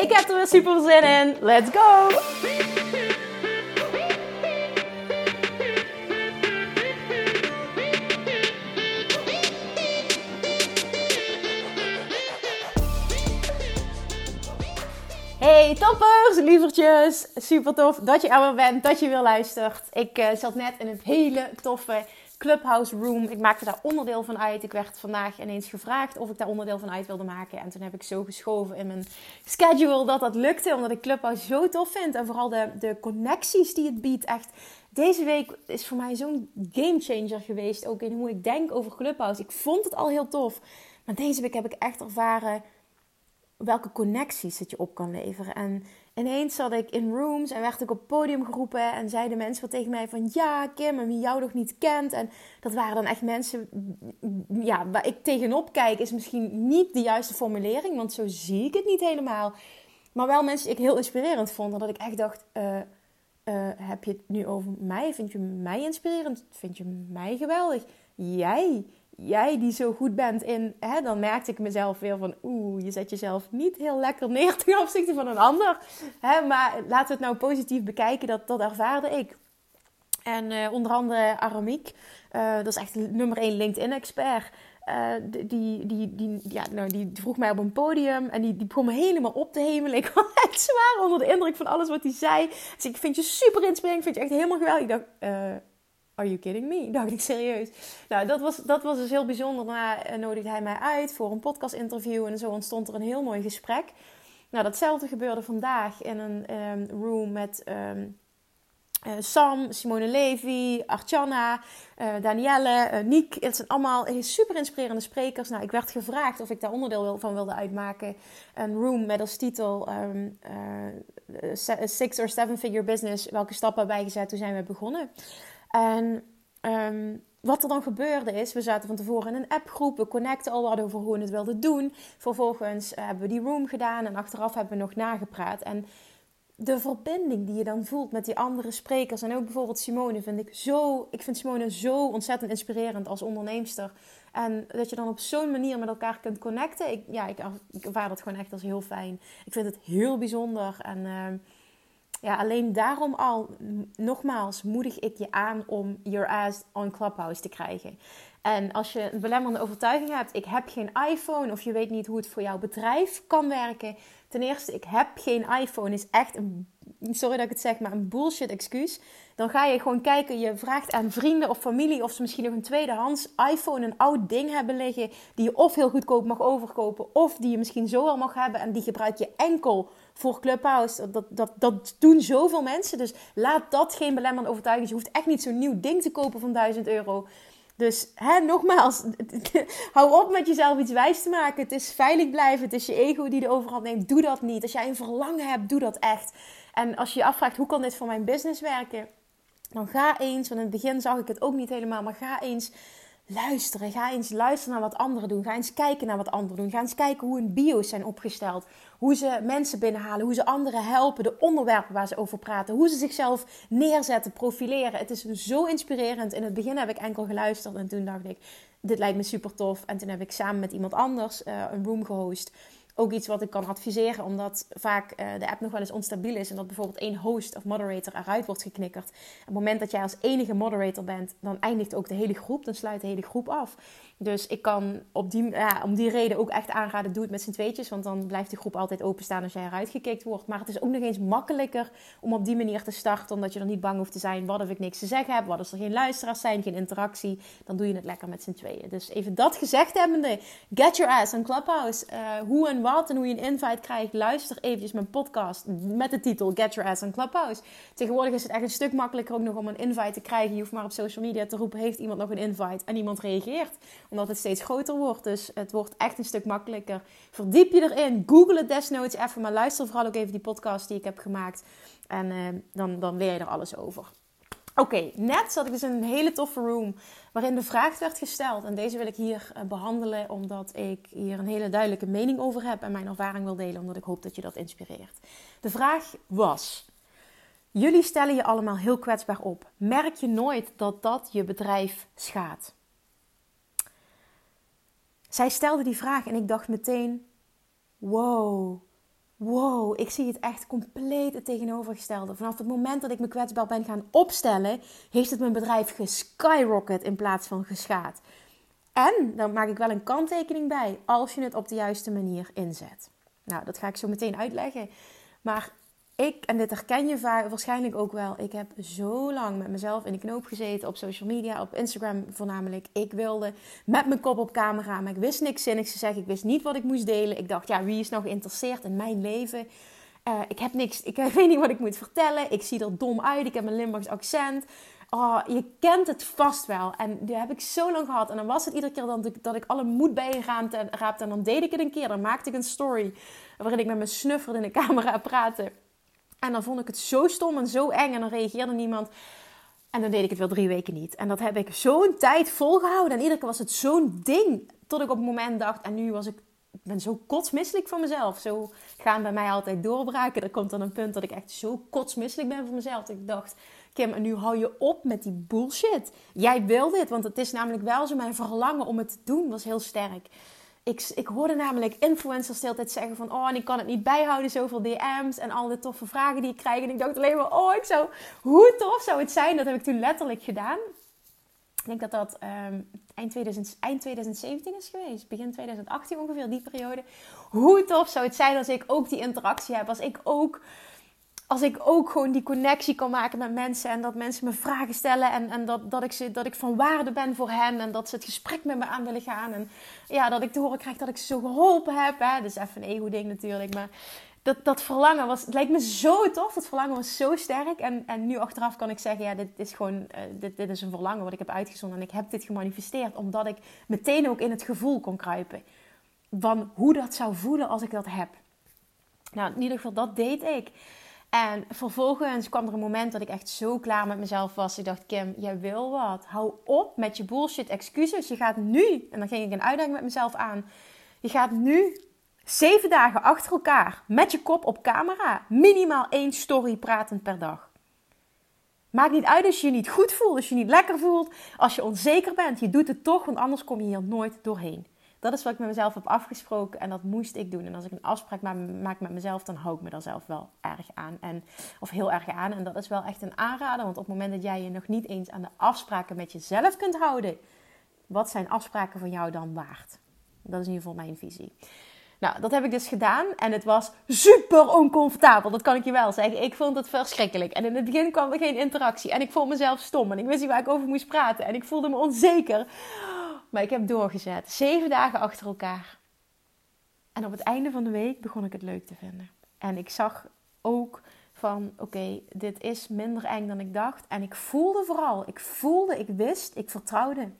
Ik heb er weer super zin in. Let's go! Hey toppers, lievertjes. Super tof dat je er weer bent, dat je weer luistert. Ik uh, zat net in een hele toffe Clubhouse Room. Ik maakte daar onderdeel van uit. Ik werd vandaag ineens gevraagd of ik daar onderdeel van uit wilde maken. En toen heb ik zo geschoven in mijn schedule dat dat lukte. Omdat ik Clubhouse zo tof vind. En vooral de, de connecties die het biedt. Echt, deze week is voor mij zo'n gamechanger geweest. Ook in hoe ik denk over Clubhouse. Ik vond het al heel tof. Maar deze week heb ik echt ervaren welke connecties het je op kan leveren. En ineens zat ik in rooms en werd ik op podium geroepen en zeiden mensen wat tegen mij van ja Kim en wie jou nog niet kent. En dat waren dan echt mensen ja waar ik tegenop kijk is misschien niet de juiste formulering want zo zie ik het niet helemaal. Maar wel mensen die ik heel inspirerend vond dat ik echt dacht uh, uh, heb je het nu over mij? Vind je mij inspirerend? Vind je mij geweldig? Jij jij die zo goed bent in, hè, dan merkte ik mezelf weer van, oeh, je zet jezelf niet heel lekker neer ten opzichte van een ander. Hè, maar laten we het nou positief bekijken, dat, dat ervaarde ik. En uh, onder andere Aramiek, uh, dat is echt nummer 1 LinkedIn-expert. Uh, die, die, die, ja, nou, die vroeg mij op een podium en die, die begon me helemaal op te hemelen. Ik was echt zwaar onder de indruk van alles wat hij zei. Dus ik vind je super inspirerend, vind je echt helemaal geweldig. Ik dacht, Are you kidding me? Dacht ik serieus. Nou, dat was, dat was dus heel bijzonder. Daarna eh, nodigde hij mij uit voor een podcast interview. En zo ontstond er een heel mooi gesprek. Nou, datzelfde gebeurde vandaag in een um, room met um, uh, Sam, Simone Levy, Archana, uh, Danielle, uh, Niek. Het zijn allemaal super inspirerende sprekers. Nou, ik werd gevraagd of ik daar onderdeel van wilde uitmaken. Een room met als titel um, Six or Seven Figure Business. Welke stappen bijgezet? Toen zijn we begonnen. En um, wat er dan gebeurde is, we zaten van tevoren in een appgroep, we connecten al wat over hoe we het wilden doen. Vervolgens uh, hebben we die room gedaan en achteraf hebben we nog nagepraat. En de verbinding die je dan voelt met die andere sprekers en ook bijvoorbeeld Simone vind ik zo, ik vind Simone zo ontzettend inspirerend als onderneemster. En dat je dan op zo'n manier met elkaar kunt connecten, ik, ja, ik, ik ervaar dat gewoon echt als heel fijn. Ik vind het heel bijzonder en... Uh, ja, alleen daarom al, nogmaals, moedig ik je aan om your ass on Clubhouse te krijgen. En als je een belemmerende overtuiging hebt, ik heb geen iPhone of je weet niet hoe het voor jouw bedrijf kan werken. Ten eerste, ik heb geen iPhone is echt een, sorry dat ik het zeg, maar een bullshit excuus. Dan ga je gewoon kijken, je vraagt aan vrienden of familie of ze misschien nog een tweedehands iPhone, een oud ding hebben liggen, die je of heel goedkoop mag overkopen, of die je misschien zo al mag hebben en die gebruik je enkel voor Clubhouse. Dat, dat, dat doen zoveel mensen. Dus laat dat geen belemmerende overtuiging. Je hoeft echt niet zo'n nieuw ding te kopen van 1000 euro. Dus hè, nogmaals, hou op met jezelf iets wijs te maken. Het is veilig blijven. Het is je ego die de overhand neemt. Doe dat niet. Als jij een verlangen hebt, doe dat echt. En als je je afvraagt, hoe kan dit voor mijn business werken? Dan ga eens, want in het begin zag ik het ook niet helemaal, maar ga eens luisteren. Ga eens luisteren naar wat anderen doen. Ga eens kijken naar wat anderen doen. Ga eens kijken hoe hun bio's zijn opgesteld. Hoe ze mensen binnenhalen. Hoe ze anderen helpen. De onderwerpen waar ze over praten. Hoe ze zichzelf neerzetten, profileren. Het is zo inspirerend. In het begin heb ik enkel geluisterd en toen dacht ik: dit lijkt me super tof. En toen heb ik samen met iemand anders uh, een room gehost ook iets wat ik kan adviseren, omdat vaak uh, de app nog wel eens onstabiel is en dat bijvoorbeeld één host of moderator eruit wordt geknikkerd. Op het moment dat jij als enige moderator bent, dan eindigt ook de hele groep, dan sluit de hele groep af. Dus ik kan op die, ja, om die reden ook echt aanraden, doe het met z'n tweetjes. Want dan blijft de groep altijd openstaan als jij eruit gekikt wordt. Maar het is ook nog eens makkelijker om op die manier te starten. Omdat je er niet bang hoeft te zijn. Wat of ik niks te zeggen heb. Wat als er geen luisteraars zijn, geen interactie. Dan doe je het lekker met z'n tweeën. Dus even dat gezegd hebbende. Get your ass on Clubhouse. Uh, hoe en wat en hoe je een invite krijgt, luister eventjes mijn podcast met de titel Get Your Ass on Clubhouse. Tegenwoordig is het echt een stuk makkelijker ook nog om een invite te krijgen. Je hoeft maar op social media te roepen, heeft iemand nog een invite? En iemand reageert, omdat het steeds groter wordt. Dus het wordt echt een stuk makkelijker. Verdiep je erin, google het desnoods even, maar luister vooral ook even die podcast die ik heb gemaakt. En uh, dan, dan leer je er alles over. Oké, net zat ik dus in een hele toffe room waarin de vraag werd gesteld. En deze wil ik hier eh, behandelen omdat ik hier een hele duidelijke mening over heb en mijn ervaring wil delen, omdat ik hoop dat je dat inspireert. De vraag was: Jullie stellen je allemaal heel kwetsbaar op. Merk je nooit dat dat je bedrijf schaadt? Zij stelde die vraag en ik dacht meteen: Wow, wow, ik zie het echt compleet het tegenovergestelde. Vanaf het moment dat ik me kwetsbaar ben gaan opstellen, heeft het mijn bedrijf geskyrocket in plaats van geschaad. En dan maak ik wel een kanttekening bij als je het op de juiste manier inzet. Nou, dat ga ik zo meteen uitleggen. Maar ik, en dit herken je waarschijnlijk ook wel, ik heb zo lang met mezelf in de knoop gezeten op social media, op Instagram voornamelijk. Ik wilde met mijn kop op camera, maar ik wist niks zinnigs te zeggen. Ik wist niet wat ik moest delen. Ik dacht, ja, wie is nou geïnteresseerd in mijn leven? Uh, ik heb niks, ik weet niet wat ik moet vertellen. Ik zie er dom uit, ik heb een Limburgs accent. Oh, je kent het vast wel. En die heb ik zo lang gehad. En dan was het iedere keer dat ik, dat ik alle moed raapte. En dan deed ik het een keer. Dan maakte ik een story waarin ik met mijn snuffer in de camera praatte. En dan vond ik het zo stom en zo eng en dan reageerde niemand. En dan deed ik het wel drie weken niet. En dat heb ik zo'n tijd volgehouden. En iedere keer was het zo'n ding. Tot ik op het moment dacht, en nu was ik, ben zo kotsmisselijk van mezelf. Zo gaan bij mij altijd doorbraken. Er komt dan een punt dat ik echt zo kotsmisselijk ben van mezelf. Dat ik dacht, Kim, en nu hou je op met die bullshit. Jij wil dit, want het is namelijk wel zo. Mijn verlangen om het te doen was heel sterk. Ik, ik hoorde namelijk influencers de hele tijd zeggen van... Oh, en ik kan het niet bijhouden, zoveel DM's en al die toffe vragen die ik krijg. En ik dacht alleen maar, oh, ik zou... Hoe tof zou het zijn? Dat heb ik toen letterlijk gedaan. Ik denk dat dat um, eind, 2000, eind 2017 is geweest. Begin 2018 ongeveer, die periode. Hoe tof zou het zijn als ik ook die interactie heb. Als ik ook als ik ook gewoon die connectie kan maken met mensen en dat mensen me vragen stellen en, en dat, dat, ik ze, dat ik van waarde ben voor hen en dat ze het gesprek met me aan willen gaan. En ja, dat ik te horen krijg dat ik ze zo geholpen heb. Hè. Dat is even een ego-ding natuurlijk, maar dat, dat verlangen was, het lijkt me zo tof. Het verlangen was zo sterk. En, en nu achteraf kan ik zeggen, ja, dit is gewoon, uh, dit, dit is een verlangen wat ik heb uitgezonden. En ik heb dit gemanifesteerd, omdat ik meteen ook in het gevoel kon kruipen. Van hoe dat zou voelen als ik dat heb. Nou, in ieder geval, dat deed ik. En vervolgens kwam er een moment dat ik echt zo klaar met mezelf was. Ik dacht, Kim, jij wil wat. Hou op met je bullshit excuses. Je gaat nu, en dan ging ik een uitdaging met mezelf aan. Je gaat nu zeven dagen achter elkaar met je kop op camera minimaal één story pratend per dag. Maakt niet uit als je je niet goed voelt, als je je niet lekker voelt, als je onzeker bent. Je doet het toch, want anders kom je hier nooit doorheen. Dat is wat ik met mezelf heb afgesproken en dat moest ik doen. En als ik een afspraak maak met mezelf, dan hou ik me daar zelf wel erg aan. En, of heel erg aan. En dat is wel echt een aanrader. Want op het moment dat jij je nog niet eens aan de afspraken met jezelf kunt houden, wat zijn afspraken van jou dan waard? Dat is in ieder geval mijn visie. Nou, dat heb ik dus gedaan en het was super oncomfortabel. Dat kan ik je wel zeggen. Ik vond het verschrikkelijk. En in het begin kwam er geen interactie. En ik voelde mezelf stom. En ik wist niet waar ik over moest praten. En ik voelde me onzeker. Maar ik heb doorgezet. Zeven dagen achter elkaar. En op het einde van de week begon ik het leuk te vinden. En ik zag ook van oké, dit is minder eng dan ik dacht. En ik voelde vooral, ik voelde, ik wist, ik vertrouwde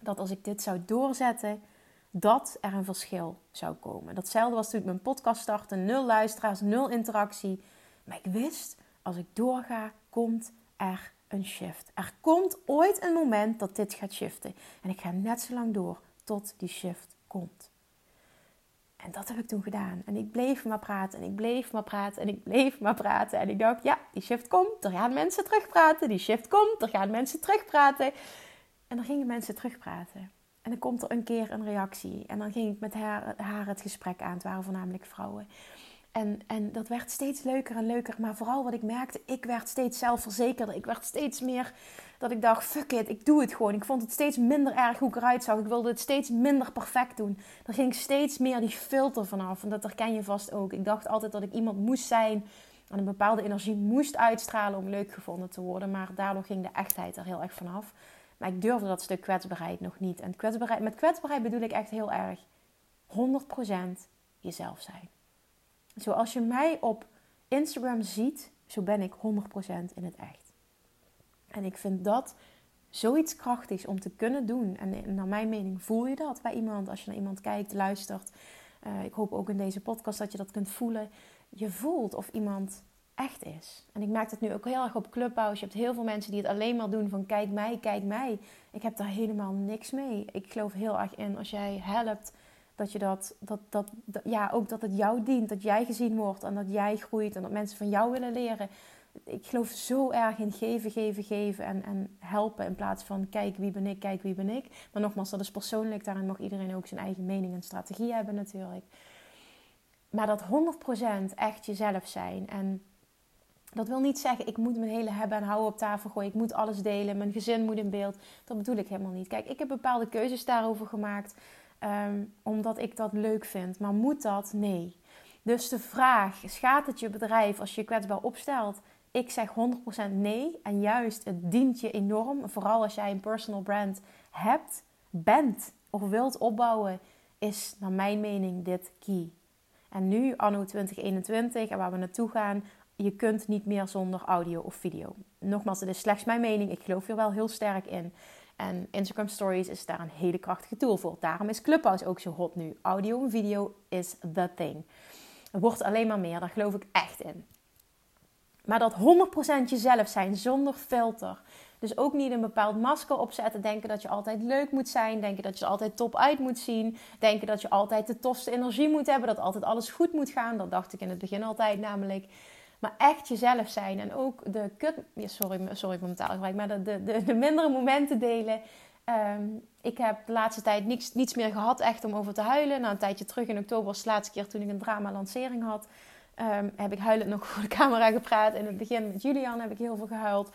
dat als ik dit zou doorzetten, dat er een verschil zou komen. Datzelfde was toen ik mijn podcast startte. Nul luisteraars, nul interactie. Maar ik wist, als ik doorga, komt er een shift. Er komt ooit een moment dat dit gaat shiften. En ik ga net zo lang door tot die shift komt. En dat heb ik toen gedaan. En ik bleef maar praten en ik bleef maar praten en ik bleef maar praten. En ik dacht, ja, die shift komt. Er gaan mensen terugpraten. Die shift komt. Er gaan mensen terugpraten. En dan gingen mensen terugpraten. En dan komt er een keer een reactie. En dan ging ik met haar, haar het gesprek aan. Het waren voornamelijk vrouwen. En, en dat werd steeds leuker en leuker. Maar vooral wat ik merkte, ik werd steeds zelfverzekerder. Ik werd steeds meer dat ik dacht, fuck it, ik doe het gewoon. Ik vond het steeds minder erg hoe ik eruit zag. Ik wilde het steeds minder perfect doen. Er ging steeds meer die filter vanaf. En dat herken je vast ook. Ik dacht altijd dat ik iemand moest zijn en een bepaalde energie moest uitstralen om leuk gevonden te worden. Maar daardoor ging de echtheid er heel erg vanaf. Maar ik durfde dat stuk kwetsbaarheid nog niet. En kwetsbaarheid, met kwetsbaarheid bedoel ik echt heel erg 100% jezelf zijn. Zoals je mij op Instagram ziet, zo ben ik 100% in het echt. En ik vind dat zoiets krachtigs om te kunnen doen. En naar mijn mening voel je dat bij iemand als je naar iemand kijkt, luistert. Uh, ik hoop ook in deze podcast dat je dat kunt voelen. Je voelt of iemand echt is. En ik merk het nu ook heel erg op Clubhouse. Je hebt heel veel mensen die het alleen maar doen van kijk mij, kijk mij. Ik heb daar helemaal niks mee. Ik geloof heel erg in als jij helpt dat je dat, dat, dat, ja, ook dat het jou dient, dat jij gezien wordt en dat jij groeit en dat mensen van jou willen leren. Ik geloof zo erg in geven, geven, geven en, en helpen in plaats van kijk wie ben ik, kijk wie ben ik. Maar nogmaals, dat is persoonlijk, daarin mag iedereen ook zijn eigen mening en strategie hebben natuurlijk. Maar dat 100% echt jezelf zijn en dat wil niet zeggen, ik moet mijn hele hebben en houden op tafel gooien. Ik moet alles delen. Mijn gezin moet in beeld. Dat bedoel ik helemaal niet. Kijk, ik heb bepaalde keuzes daarover gemaakt. Ehm, omdat ik dat leuk vind. Maar moet dat? Nee. Dus de vraag, schaadt het je bedrijf als je je kwetsbaar opstelt? Ik zeg 100% nee. En juist, het dient je enorm. Vooral als jij een personal brand hebt, bent of wilt opbouwen, is naar mijn mening dit key. En nu, anno 2021, en waar we naartoe gaan, je kunt niet meer zonder audio of video. Nogmaals, het is slechts mijn mening. Ik geloof er wel heel sterk in. En Instagram Stories is daar een hele krachtige tool voor. Daarom is Clubhouse ook zo hot nu. Audio en video is the thing. Het wordt alleen maar meer, daar geloof ik echt in. Maar dat 100% jezelf zijn zonder filter. Dus ook niet een bepaald masker opzetten. Denken dat je altijd leuk moet zijn. Denken dat je er altijd top uit moet zien. Denken dat je altijd de tofste energie moet hebben. Dat altijd alles goed moet gaan. Dat dacht ik in het begin altijd namelijk. Maar echt jezelf zijn. En ook de kut... sorry, sorry voor mijn taalgebruik. Maar de, de, de, mindere momenten delen. Ehm, ik heb de laatste tijd niets, niets meer gehad echt om over te huilen. Na een tijdje terug in oktober was de laatste keer toen ik een drama-lancering had. Um, heb ik huilend nog voor de camera gepraat. In het begin met Julian heb ik heel veel gehuild.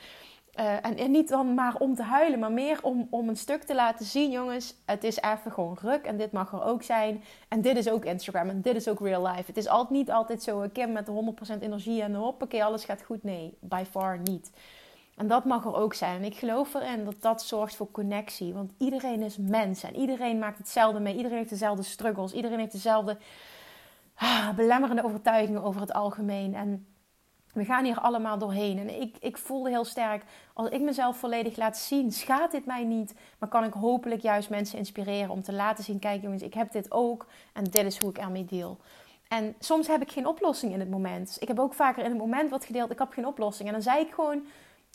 Uh, en, niet dan maar om te huilen, maar meer om, om een stuk te laten zien, jongens. Het is even gewoon ruk en dit mag er ook zijn. En dit is ook Instagram en dit is ook real life. Het is altijd, niet altijd zo, Kim met de 100% energie en hoppakee, alles gaat goed. Nee, by far niet. En dat mag er ook zijn. En ik geloof erin dat dat zorgt voor connectie. Want iedereen is mens en iedereen maakt hetzelfde mee. Iedereen heeft dezelfde struggles. Iedereen heeft dezelfde ah, belemmerende overtuigingen over het algemeen. En we gaan hier allemaal doorheen. En ik, ik voelde heel sterk, als ik mezelf volledig laat zien, schaadt dit mij niet. Maar kan ik hopelijk juist mensen inspireren om te laten zien, kijk jongens, ik heb dit ook. En dit is hoe ik ermee deel. En soms heb ik geen oplossing in het moment. Ik heb ook vaker in het moment wat gedeeld, ik heb geen oplossing. En dan zei ik gewoon,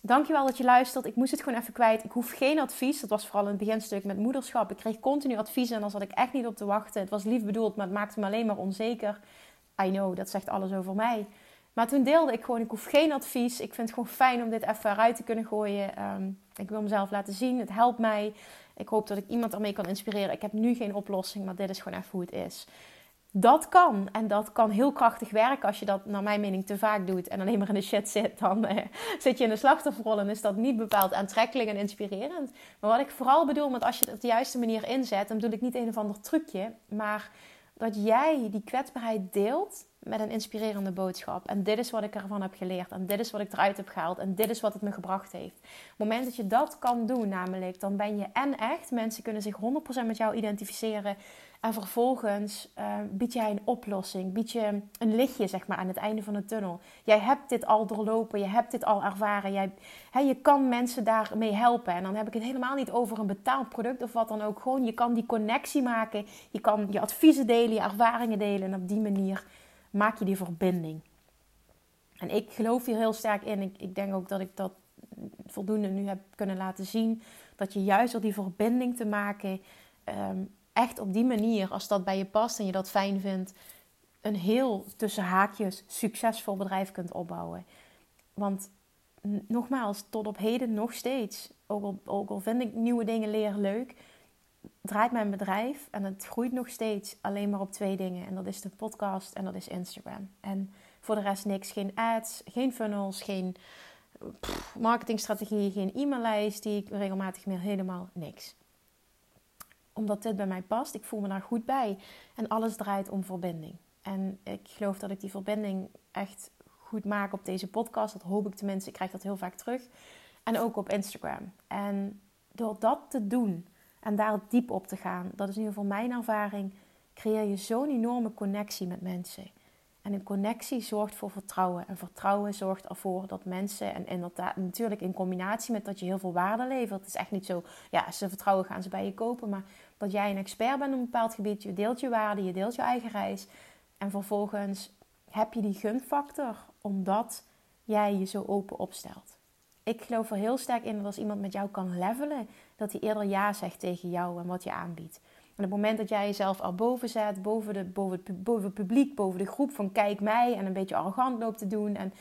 dankjewel dat je luistert. Ik moest het gewoon even kwijt. Ik hoef geen advies. Dat was vooral in het beginstuk met moederschap. Ik kreeg continu adviezen en dan zat ik echt niet op te wachten. Het was lief bedoeld, maar het maakte me alleen maar onzeker. I know, dat zegt alles over mij. Maar toen deelde ik gewoon, ik hoef geen advies. Ik vind het gewoon fijn om dit even eruit te kunnen gooien. Ehm, ik wil mezelf laten zien. Het helpt mij. Ik hoop dat ik iemand ermee kan inspireren. Ik heb nu geen oplossing, maar dit is gewoon even hoe het is. Dat kan. En dat kan heel krachtig werken als je dat, naar mijn mening, te vaak doet en alleen maar in de shit zit. Dan eh, zit je in de slachtofferrol en is dat niet bepaald aantrekkelijk en inspirerend. Maar wat ik vooral bedoel met als je het op de juiste manier inzet, dan bedoel ik niet een of ander trucje, maar dat jij die kwetsbaarheid deelt met een inspirerende boodschap. En dit is wat ik ervan heb geleerd. En dit is wat ik eruit heb gehaald. En dit is wat het me gebracht heeft. Op het moment dat je dat kan doen, namelijk, dan ben je en echt. Mensen kunnen zich 100% met jou identificeren. En vervolgens uh, bied jij een oplossing. Bied je een lichtje, zeg maar, aan het einde van de tunnel. Jij hebt dit al doorlopen. Je hebt dit al ervaren. Jij, hè, je kan mensen daarmee helpen. En dan heb ik het helemaal niet over een betaald product of wat dan ook. Gewoon, je kan die connectie maken. Je kan je adviezen delen, je ervaringen delen. En op die manier maak je die verbinding. En ik geloof hier heel sterk in. Ik, ik denk ook dat ik dat voldoende nu heb kunnen laten zien. Dat je juist door die verbinding te maken, ehm, echt op die manier, als dat bij je past en je dat fijn vindt, een heel tussen haakjes succesvol bedrijf kunt opbouwen. Want nogmaals, tot op heden nog steeds, ook al, ook al vind ik nieuwe dingen leren leuk, draait mijn bedrijf en het groeit nog steeds alleen maar op twee dingen. En dat is de podcast en dat is Instagram. En voor de rest niks. Geen ads, geen funnels, geen marketingstrategie, geen e-maillijst die ik regelmatig meer helemaal niks. Omdat dit bij mij past, ik voel me daar goed bij. En alles draait om verbinding. En ik geloof dat ik die verbinding echt goed maak op deze podcast. Dat hoop ik tenminste. Ik krijg dat heel vaak terug. En ook op Instagram. En door dat te doen, en daar diep op te gaan. Dat is in ieder geval mijn ervaring. creëer je zo'n enorme connectie met mensen. En een connectie zorgt voor vertrouwen. En vertrouwen zorgt ervoor dat mensen, en inderdaad natuurlijk in combinatie met dat je heel veel waarde levert. Het is echt niet zo, ja, ze vertrouwen gaan ze bij je kopen. Maar dat jij een expert bent op een bepaald gebied. Je deelt je waarde, je deelt je eigen reis. En vervolgens heb je die gunfactor omdat jij je zo open opstelt. Ik geloof er heel sterk in dat als iemand met jou kan levelen, dat hij eerder ja zegt tegen jou en wat je aanbiedt. En op het moment dat jij jezelf al boven zet, boven, de, boven, het, boven publiek, boven de groep van kijk mij en een beetje arrogant loopt te doen, en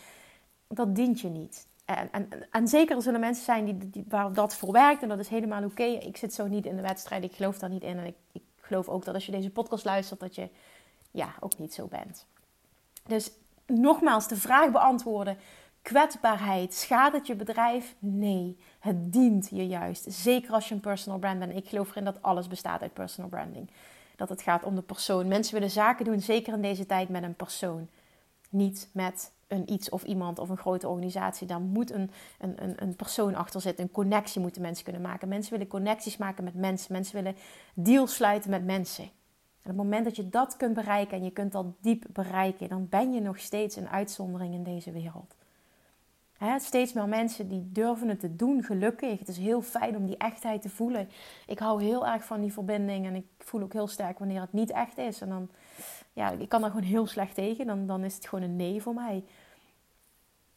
dat dient je niet. En, en, en zeker er mensen zijn die, die, waar dat voor werkt en dat is helemaal oké. Ik zit zo niet in de wedstrijd, ik geloof daar niet in. En ik, ik geloof ook dat als je deze podcast luistert, dat je ja, ook niet zo bent. Dus nogmaals, de vraag beantwoorden. Kwetsbaarheid, schaadt het je bedrijf? Nee, het dient je juist. Zeker als je een personal brand bent. Ik geloof erin dat alles bestaat uit personal branding. Dat het gaat om de persoon. Mensen willen zaken doen, zeker in deze tijd, met een persoon. Niet met een iets of iemand of een grote organisatie. Daar moet een, een, een, persoon achter zitten. Een connectie moeten mensen kunnen maken. Mensen willen connecties maken met mensen. Mensen willen deals sluiten met mensen. En op het moment dat je dat kunt bereiken en je kunt dat diep bereiken, dan ben je nog steeds een uitzondering in deze wereld. Steeds meer mensen die durven het te doen, gelukkig. Het is heel fijn om die echtheid te voelen. Ik hou heel erg van die verbinding en ik voel ook heel sterk wanneer het niet echt is. En dan, ja, ik kan daar gewoon heel slecht tegen. Dan, dan is het gewoon een nee voor mij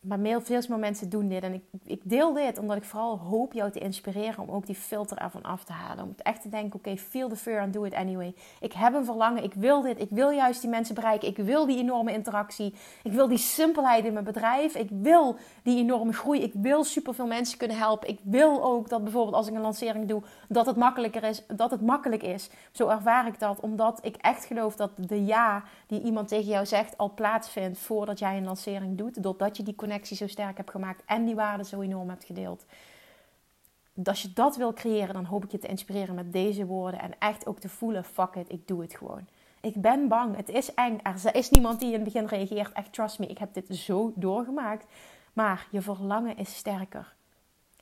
maar veel meer mensen doen dit. En ik, ik, deel dit omdat ik vooral hoop jou te inspireren om ook die filter ervan af te halen. Om echt te denken, oké, feel the fear and do it anyway. Ik heb een verlangen, ik wil dit. Ik wil juist die mensen bereiken. Ik wil die enorme interactie. Ik wil die simpelheid in mijn bedrijf. Ik wil die enorme groei. Ik wil superveel mensen kunnen helpen. Ik wil ook dat bijvoorbeeld als ik een lancering doe, dat het makkelijker is. Dat het makkelijk is. Zo ervaar ik dat, omdat ik echt geloof dat de ja die iemand tegen jou zegt al plaatsvindt voordat jij een lancering doet. Doordat je die connectie zo sterk hebt gemaakt en die waarde zo enorm hebt gedeeld. Als je dat wil creëren, dan hoop ik je te inspireren met deze woorden en echt ook te voelen: fuck it, ik doe het gewoon. Ik ben bang, het is eng. Er is niemand die in het begin reageert. Echt, trust me, ik heb dit zo doorgemaakt. Maar je verlangen is sterker.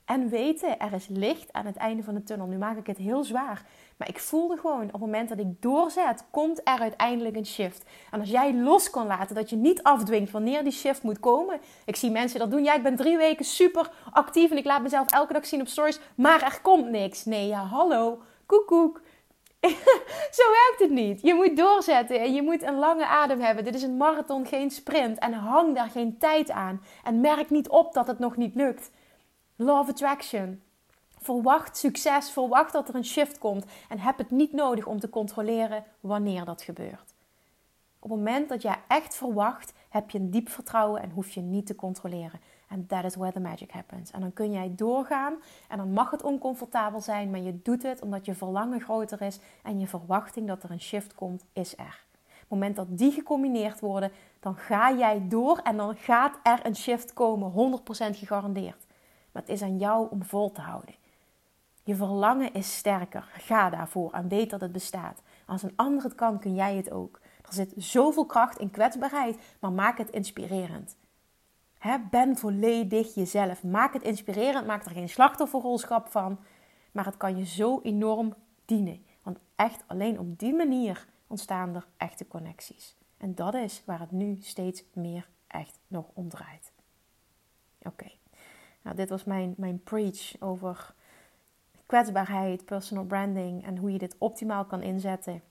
En weten, er is licht aan het einde van de tunnel. Nu maak ik het heel zwaar. Maar ik voelde gewoon, op het moment dat ik doorzet, komt er uiteindelijk een shift. En als jij los kan laten, dat je niet afdwingt wanneer die shift moet komen. Ik zie mensen dat doen. Ja, ik ben drie weken super actief en ik laat mezelf elke dag zien op stories. Maar er komt niks. Nee, ja, hallo. Koekoek. Zo werkt het niet. Je moet doorzetten en je moet een lange adem hebben. Dit is een marathon, geen sprint. En hang daar geen tijd aan. En merk niet op dat het nog niet lukt. Law of Attraction. Verwacht succes, verwacht dat er een shift komt en heb het niet nodig om te controleren wanneer dat gebeurt. Op het moment dat jij echt verwacht, heb je een diep vertrouwen en hoef je niet te controleren. En that is where the magic happens. En dan kun jij doorgaan en dan mag het oncomfortabel zijn, maar je doet het omdat je verlangen groter is en je verwachting dat er een shift komt, is er. Op het moment dat die gecombineerd worden, dan ga jij door en dan gaat er een shift komen, 100% gegarandeerd. Maar het is aan jou om vol te houden. Je verlangen is sterker. Ga daarvoor en weet dat het bestaat. Als een ander het kan, kun jij het ook. Er zit zoveel kracht in kwetsbaarheid, maar maak het inspirerend. Ben volledig jezelf. Maak het inspirerend, maak er geen slachtofferrolschap van. Maar het kan je zo enorm dienen. Want echt alleen op die manier ontstaan er echte connecties. En dat is waar het nu steeds meer echt nog om draait. Oké, nou, dit was mijn, mijn preach over kwetsbaarheid, personal branding en hoe je dit optimaal kan inzetten.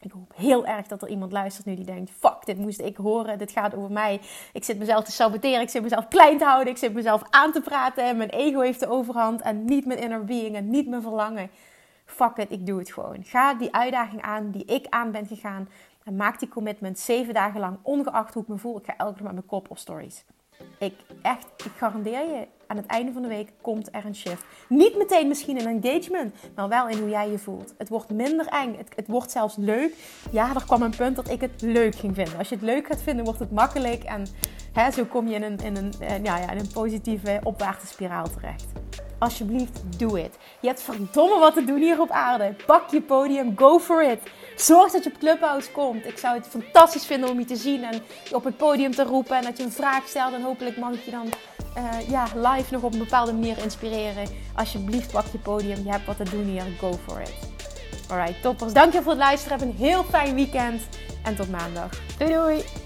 Ik hoop heel erg dat er iemand luistert nu die denkt: fuck, dit moest ik horen. Dit gaat over mij. Ik zit mezelf te saboteren. Ik zit mezelf klein te houden. Ik zit mezelf aan te praten. Mijn ego heeft de overhand en niet mijn inner being en niet mijn verlangen. Fuck it, ik doe het gewoon. Ga die uitdaging aan die ik aan ben gegaan. En maak die commitment zeven dagen lang, ongeacht hoe ik me voel. Ik ga elke dag met mijn kop op stories. Ik echt, ik garandeer je, aan het einde van de week komt er een shift. Niet meteen misschien een engagement, maar wel in hoe jij je voelt. Het wordt minder eng. Het, het, wordt zelfs leuk. Ja, er kwam een punt dat ik het leuk ging vinden. Als je het leuk gaat vinden, wordt het makkelijk. En hè, zo kom je in een, in, een, eh, ja, ja, in een positieve opwaartse spiraal terecht. Alsjeblieft, doe het. Je hebt verdomme wat te doen hier op aarde. Pak je podium, go for it. Zorg dat je op Clubhouse komt. Ik zou het fantastisch vinden om je te zien en op het podium te roepen. En dat je een vraag stelt. En hopelijk mag ik je dan uh, ja, live nog op een bepaalde manier inspireren. Alsjeblieft, pak je podium. Je hebt wat te doen hier. Go for it. Alright, toppers. Dankjewel voor het luisteren. Heb een heel fijn weekend. En tot maandag. Doei doei.